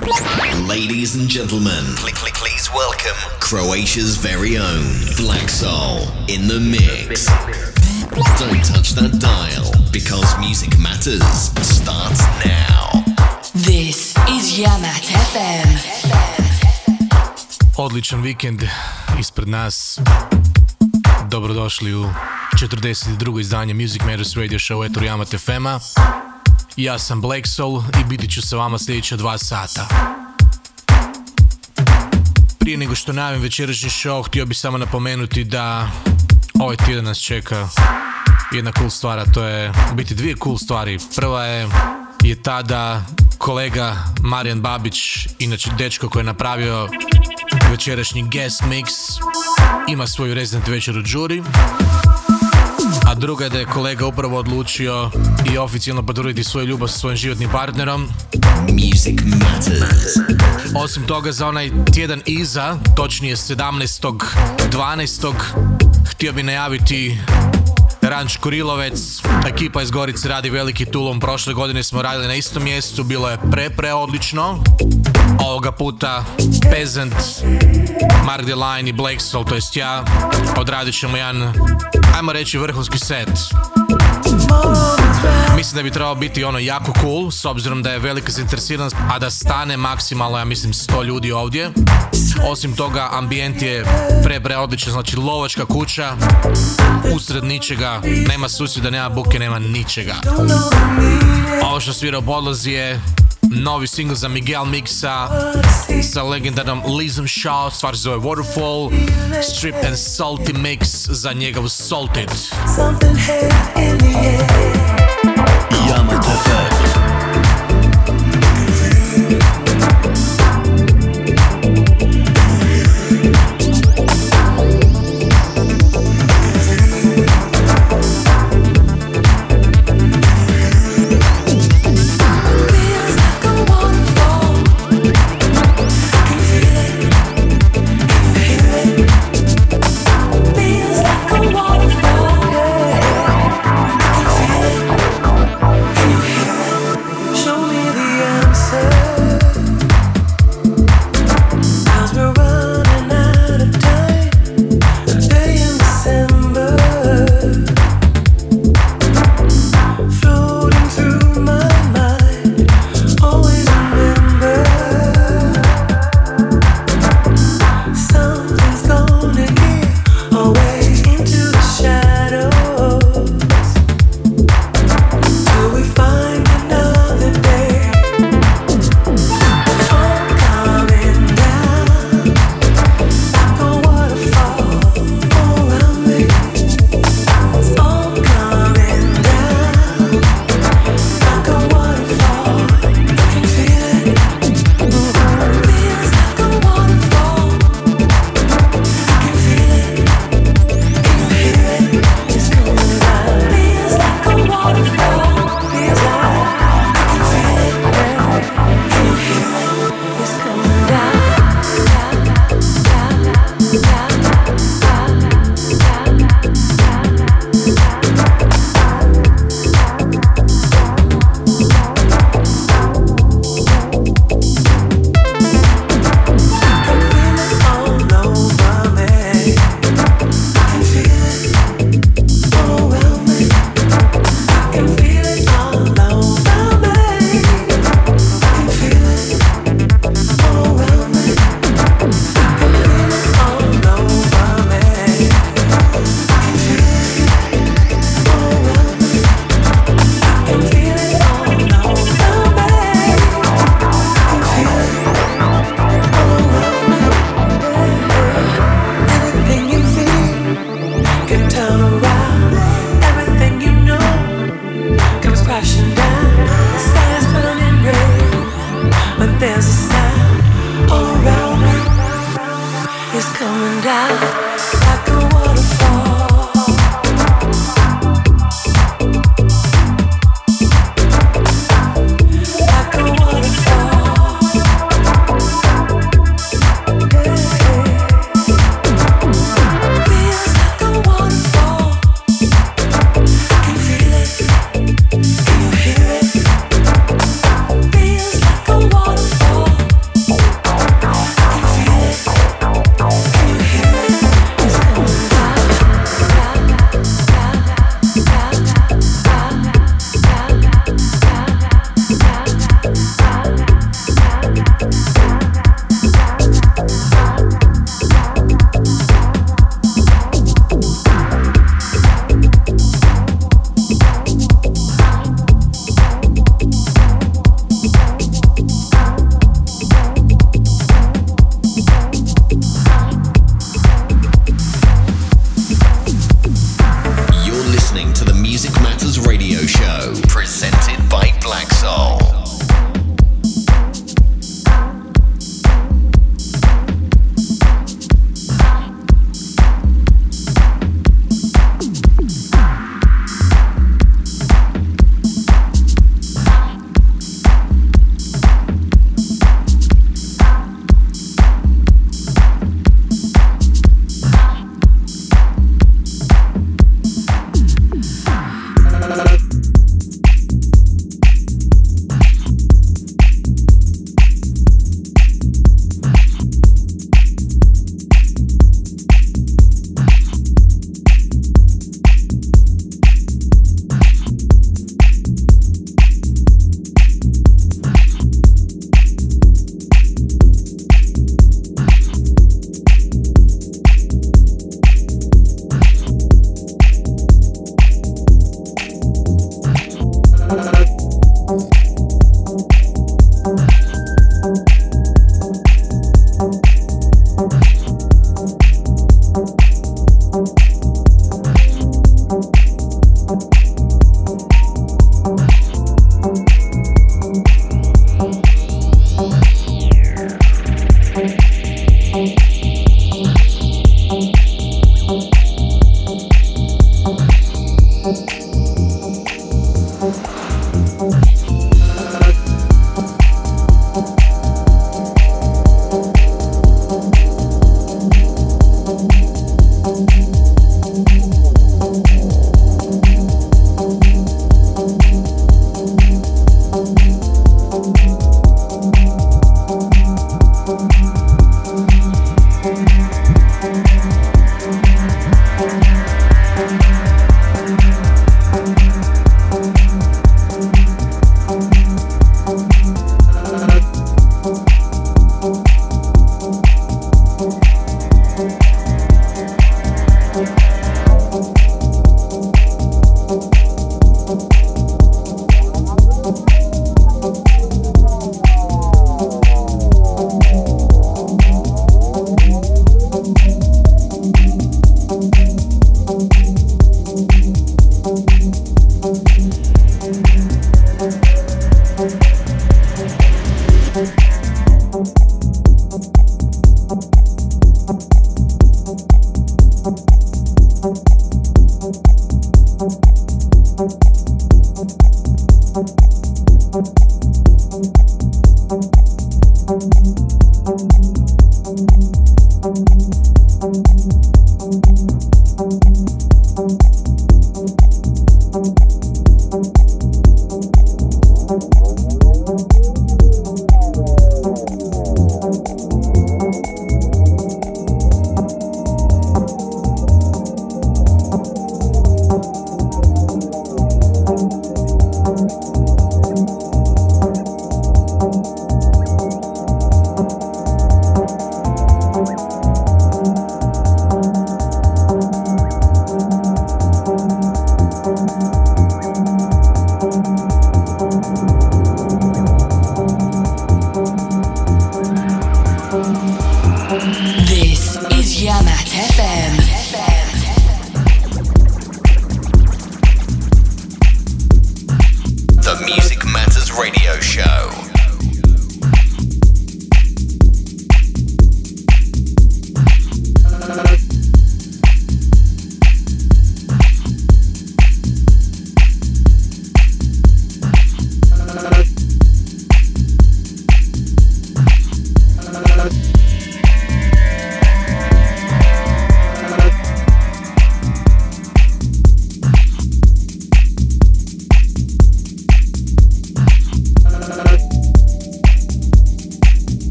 Ladies and gentlemen, please welcome Croatia's very own Black Soul in the mix. Don't touch that dial because music matters starts now. This is Yamat FM. Odličan vikend ispred nas. Dobrodošli u 42. izdanje Music Matters Radio Show Etor Yamat FM-a. Ja sam Black Soul i biti ću sa vama sljedeća dva sata. Prije nego što najavim večerašnji show, htio bih samo napomenuti da ovaj tjedan nas čeka jedna cool stvar, a to je u biti dvije cool stvari. Prva je, je ta da kolega Marijan Babić, inače dečko koji je napravio večerašnji guest mix, ima svoju resident večer u Đuri. A druga je da je kolega upravo odlučio i oficijalno potvrditi svoju ljubav sa svojim životnim partnerom. Music matters. Osim toga za onaj tjedan iza, točnije 17.12. htio bi najaviti Ranč Kurilovec, ekipa iz Gorice radi veliki tulum, prošle godine smo radili na istom mjestu, bilo je pre pre odlično. Ovoga puta Peasant, Mark Deline i Black Soul, to jest ja, odradit ćemo jedan, ajmo reći, vrhunski set. Mislim da bi trebao biti ono jako cool, s obzirom da je velika zainteresiranost, a da stane maksimalno, ja mislim, 100 ljudi ovdje. Osim toga, ambijent je pre pre odličan, znači lovačka kuća, usred ničega, nema susjeda, nema buke, nema ničega. Ovo što svira u je novi single za Miguel Mixa sa legendarnom Lizom Shaw, stvar se zove Waterfall, Strip and Salty Mix za njegov Salted. Something head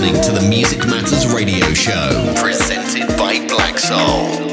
listening to the Music Matters Radio Show, presented by Black Soul.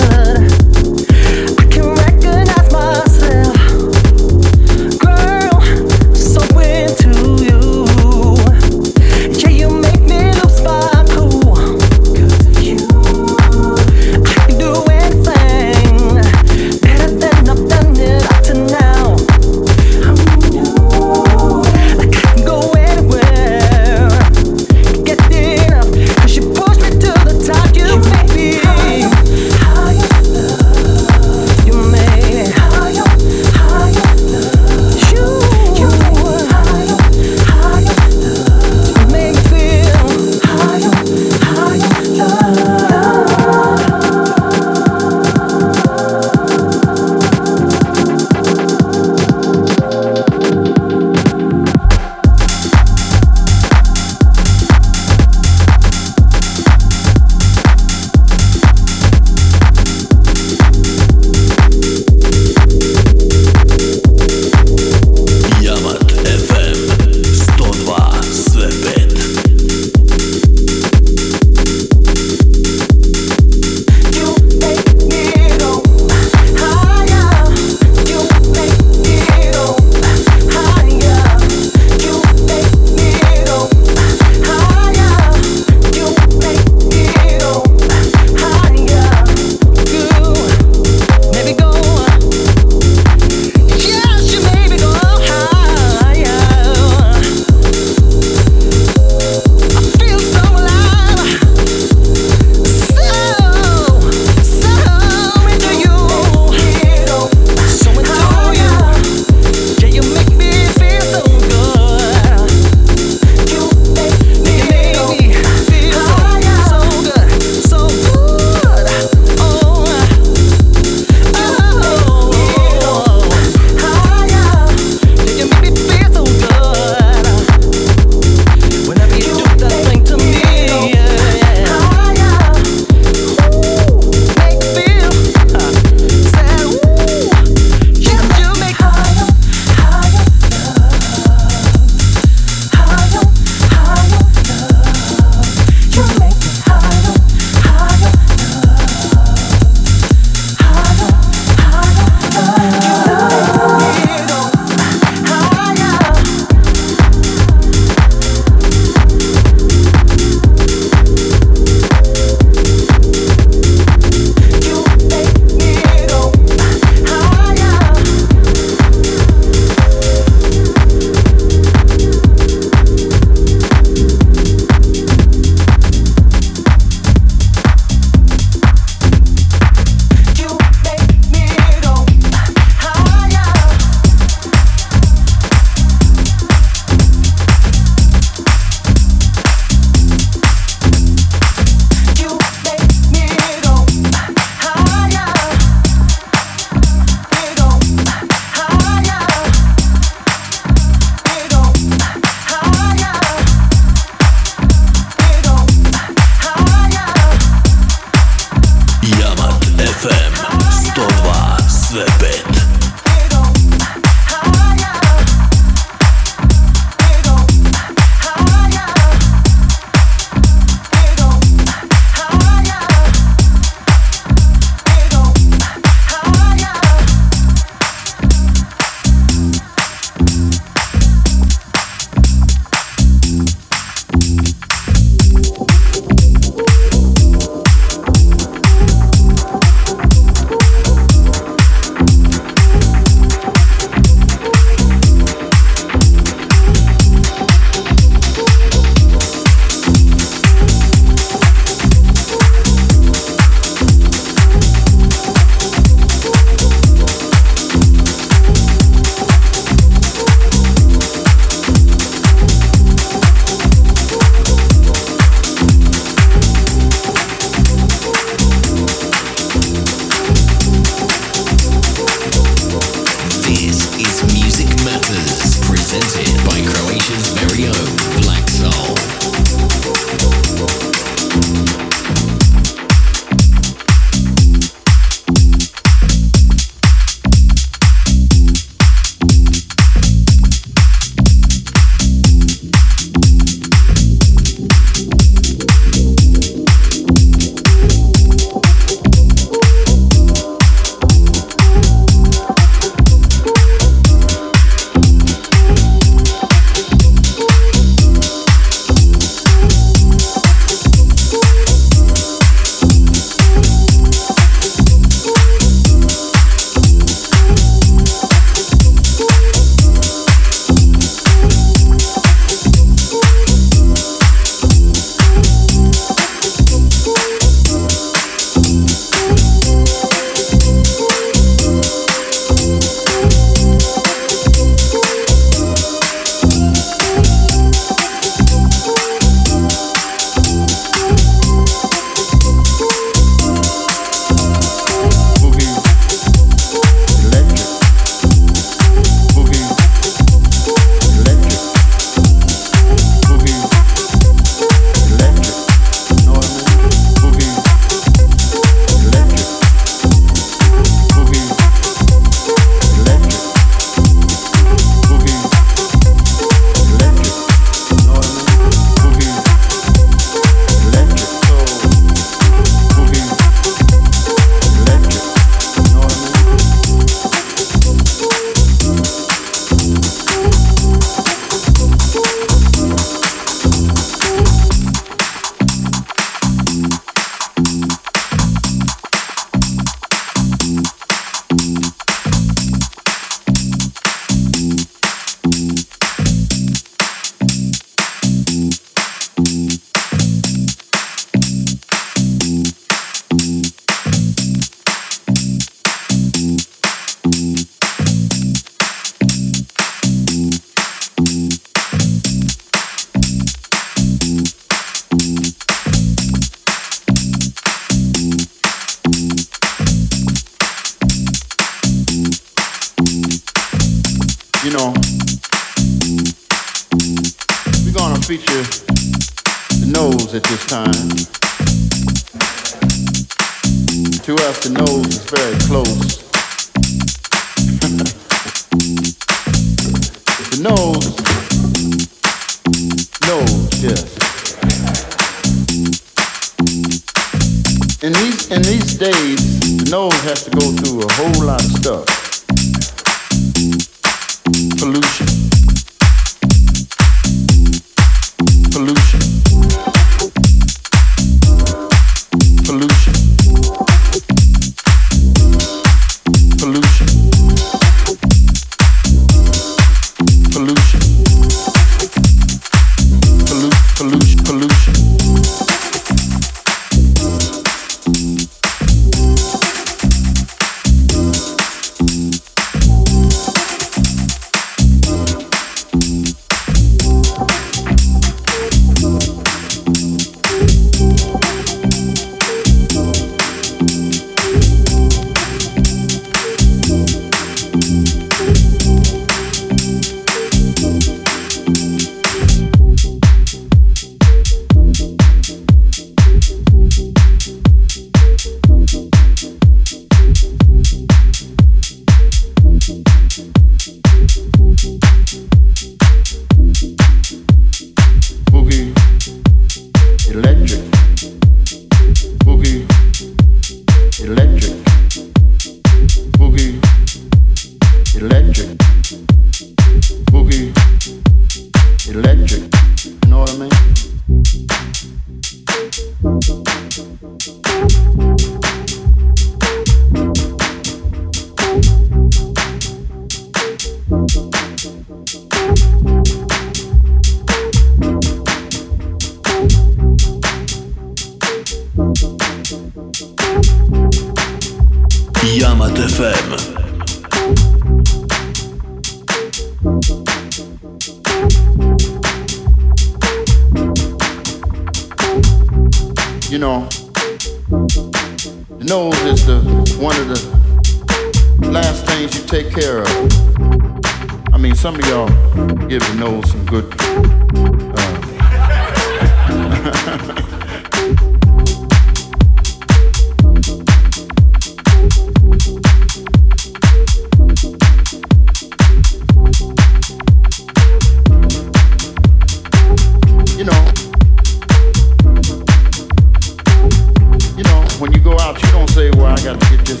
Say, "Well, I got to get this."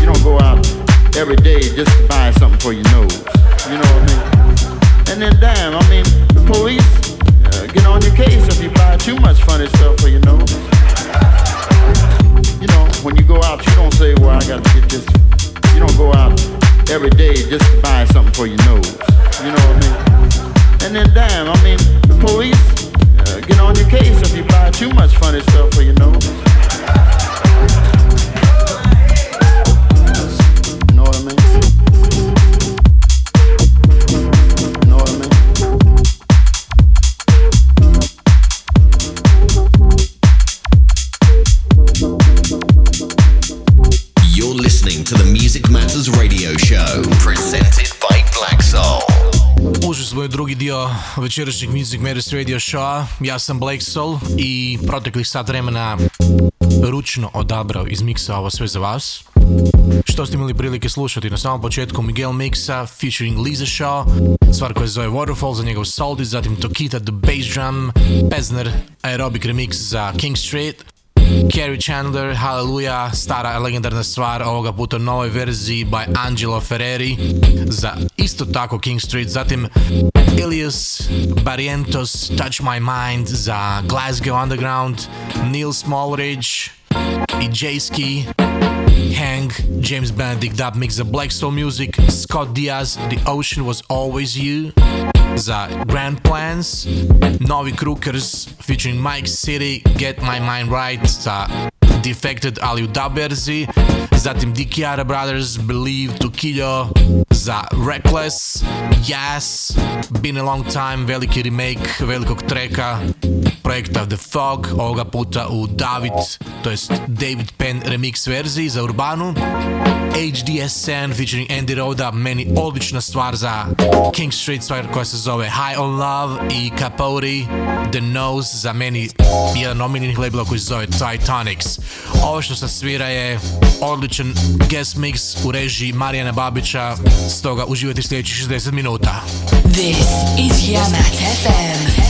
You don't go out every day just to buy something for your nose. You know what I mean? And then, damn, I mean, the police uh, get on your case if you buy too much funny stuff for your nose. You know, when you go out, you don't say, "Well, I got to get this." You don't go out every day just to buy something for your nose. You know what I mean? And then, damn, I mean, the police uh, get on your case if you buy too much funny stuff for your nose. U drugi dio večerašnjeg Music Matters Radio Showa. Ja sam Blake Soul i proteklih sat vremena ručno odabrao iz miksa ovo sve za vas. Što ste imali prilike slušati na samom početku Miguel Mixa featuring Lisa Shaw, stvar koja se zove Waterfall za njegov Salty, zatim Tokita The Bass Drum, Pezner Aerobic Remix za King Street, Carrie Chandler, Hallelujah, stara legendarna stvar, ovoga puta novoj verziji by Angelo Ferreri za isto tako King Street, zatim Ilias Barrientos, Touch My Mind za Glasgow Underground, Neil Smallridge i J-Ski, Hang, James Benedict dub mix za Black Soul Music, Scott Diaz, The Ocean Was Always You, za Grand Plans, Novi Crookers featuring Mike City, Get My Mind Right za Defected ali u dub verziji, zatim Dikiara Brothers, Believe to Killo, za Reckless, Yas, Been a Long Time, veliki remake velikog treka projekta The Fog, ovoga puta u David, to jest David Penn remix verziji za Urbanu, HDSN featuring Andy Roda, meni odlična stvar za King Street stvar koja se zove High on Love i Capote, The Nose za meni jedan omiljenih labela koji se zove Titanics. Ovo što se svira je odličan guest mix u režiji Marijana Babića, stoga uživajte sljedećih 60 minuta. This is Yamat FM.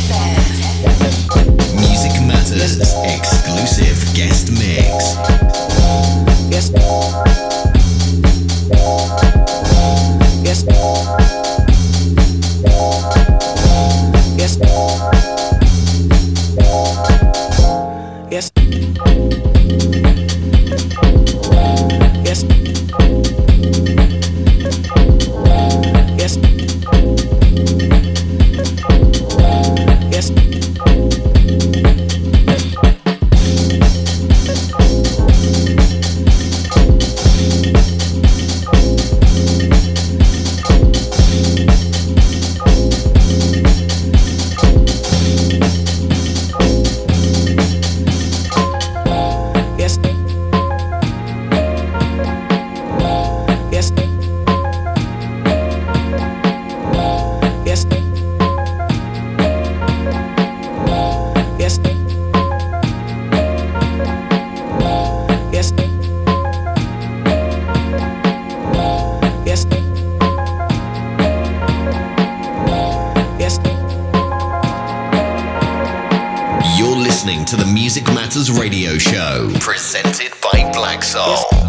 Music Matters exclusive guest mix. Yes. Yes. Yes. Yes. Yes. Presented by Black Soul.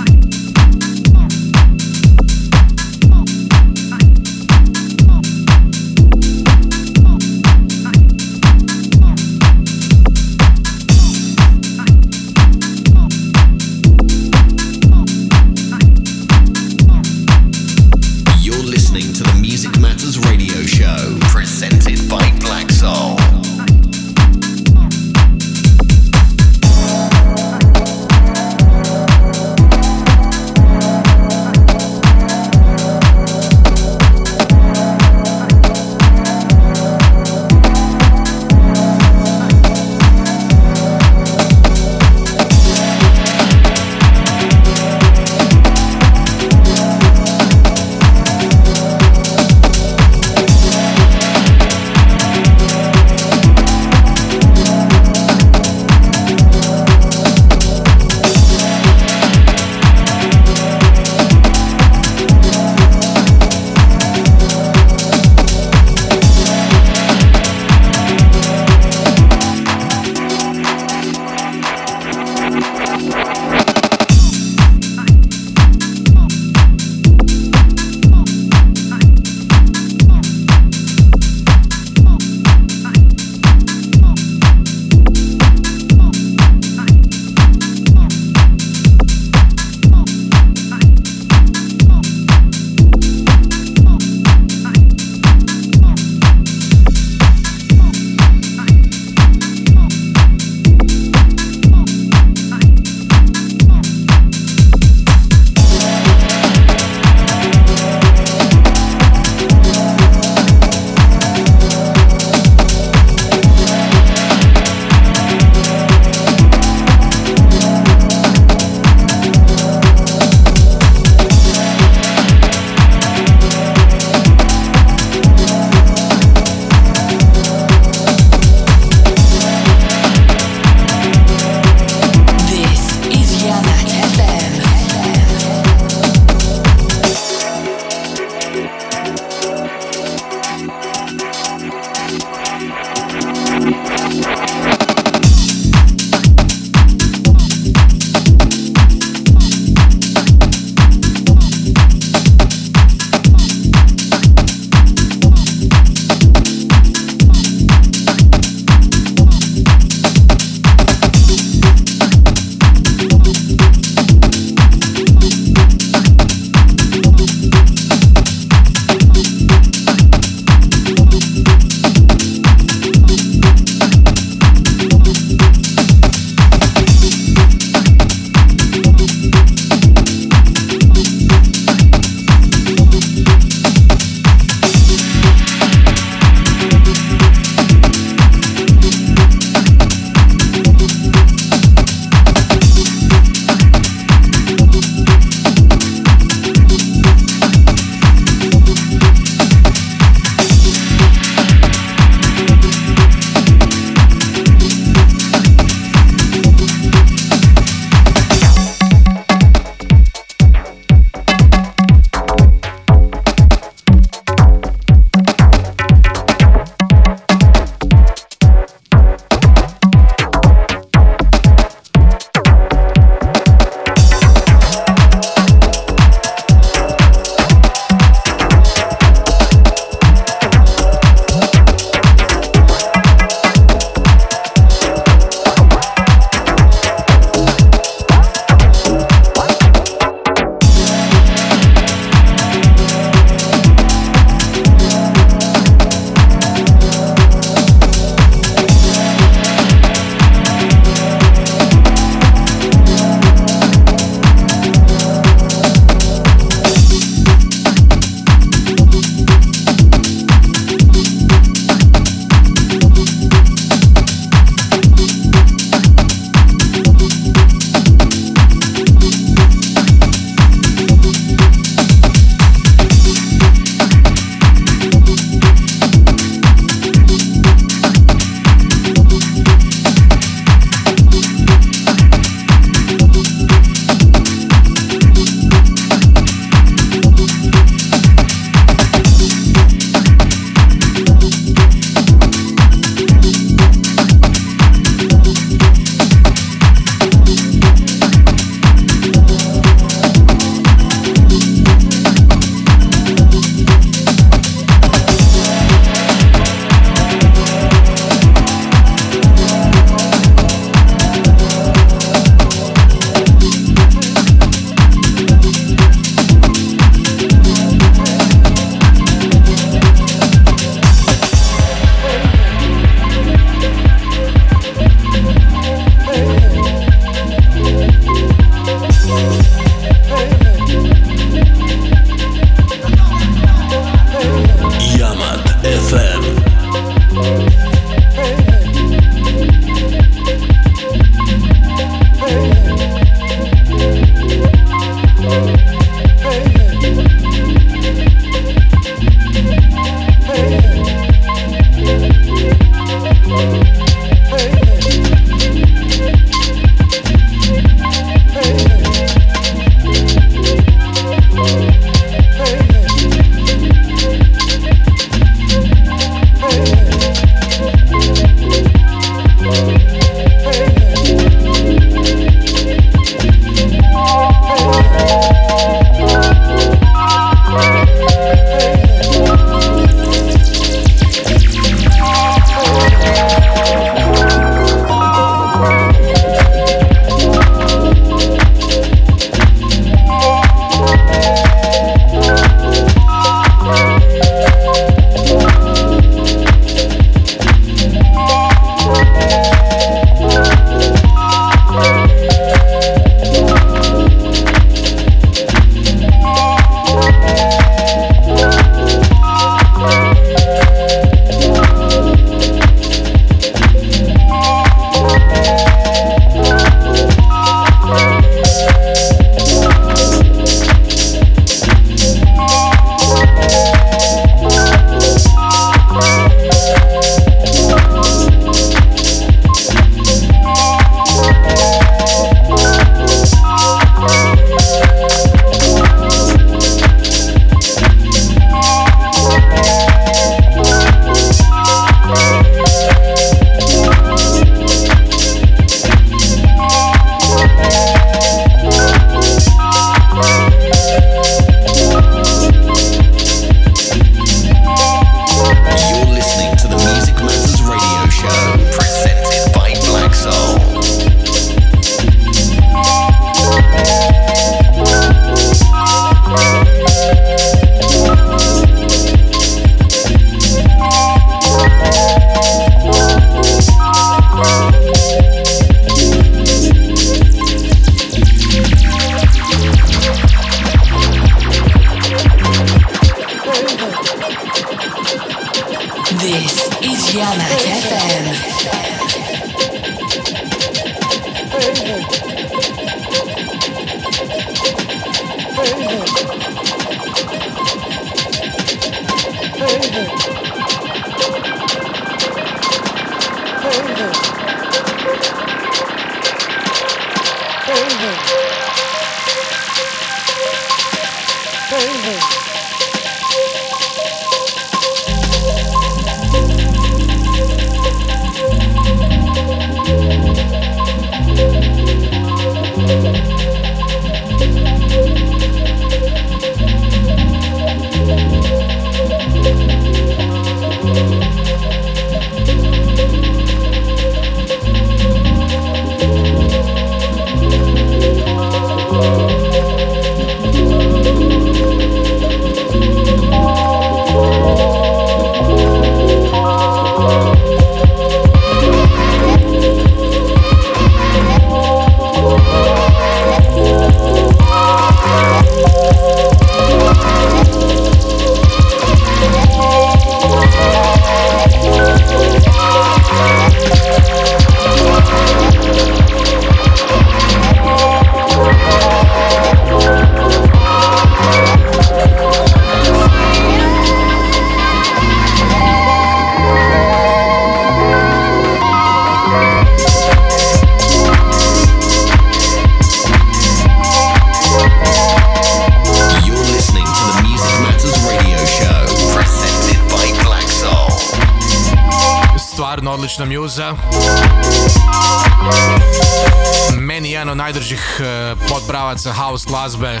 House glazbe,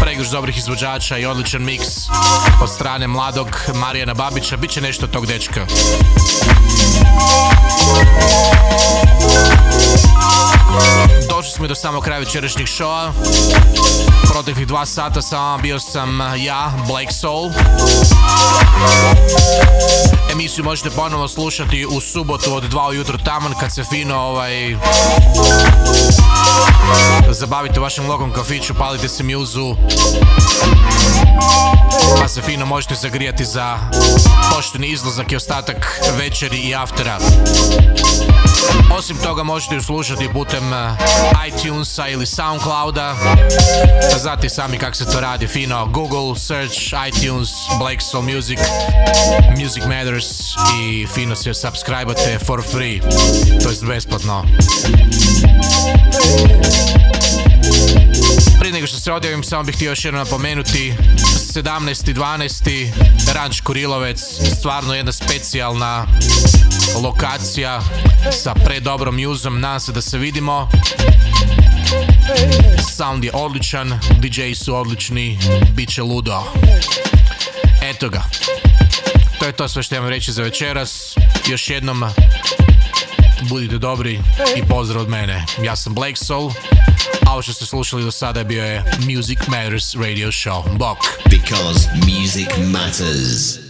pregrš dobrih izvođača i odličan miks od strane mladog Marijana Babića. Biće nešto tog dečka. Samog kraja večerašnjeg showa. Proteklih dva sata sa bio sam ja, Black Soul. Emisiju možete ponovo slušati u subotu od 2 ujutro taman kad se fino ovaj zabavite u vašem lokom kafiću, palite se mjuzu pa se fino možete zagrijati za pošteni izlazak i ostatak večeri i aftera. Osim toga možete ju slušati putem eh, iTunesa ili Soundclouda. Znate sami kako se to radi fino. Google, search, iTunes, Black Soul Music, Music Matters i fino se subscribe for free. To jest besplatno. Prije nego što se odjavim, samo bih htio još jednom napomenuti 17.12. Ranč Kurilovec, stvarno jedna specijalna lokacija sa predobrom muzom, nadam se da se vidimo. Sound je odličan, DJ su odlični, bit će ludo. Eto ga. To je to sve što imam reći za večeras. Još jednom budite dobri i pozdrav od mene. Ja sam Blake Soul, a ovo što ste slušali do sada bio je Music Matters Radio Show. Bok! Because music matters.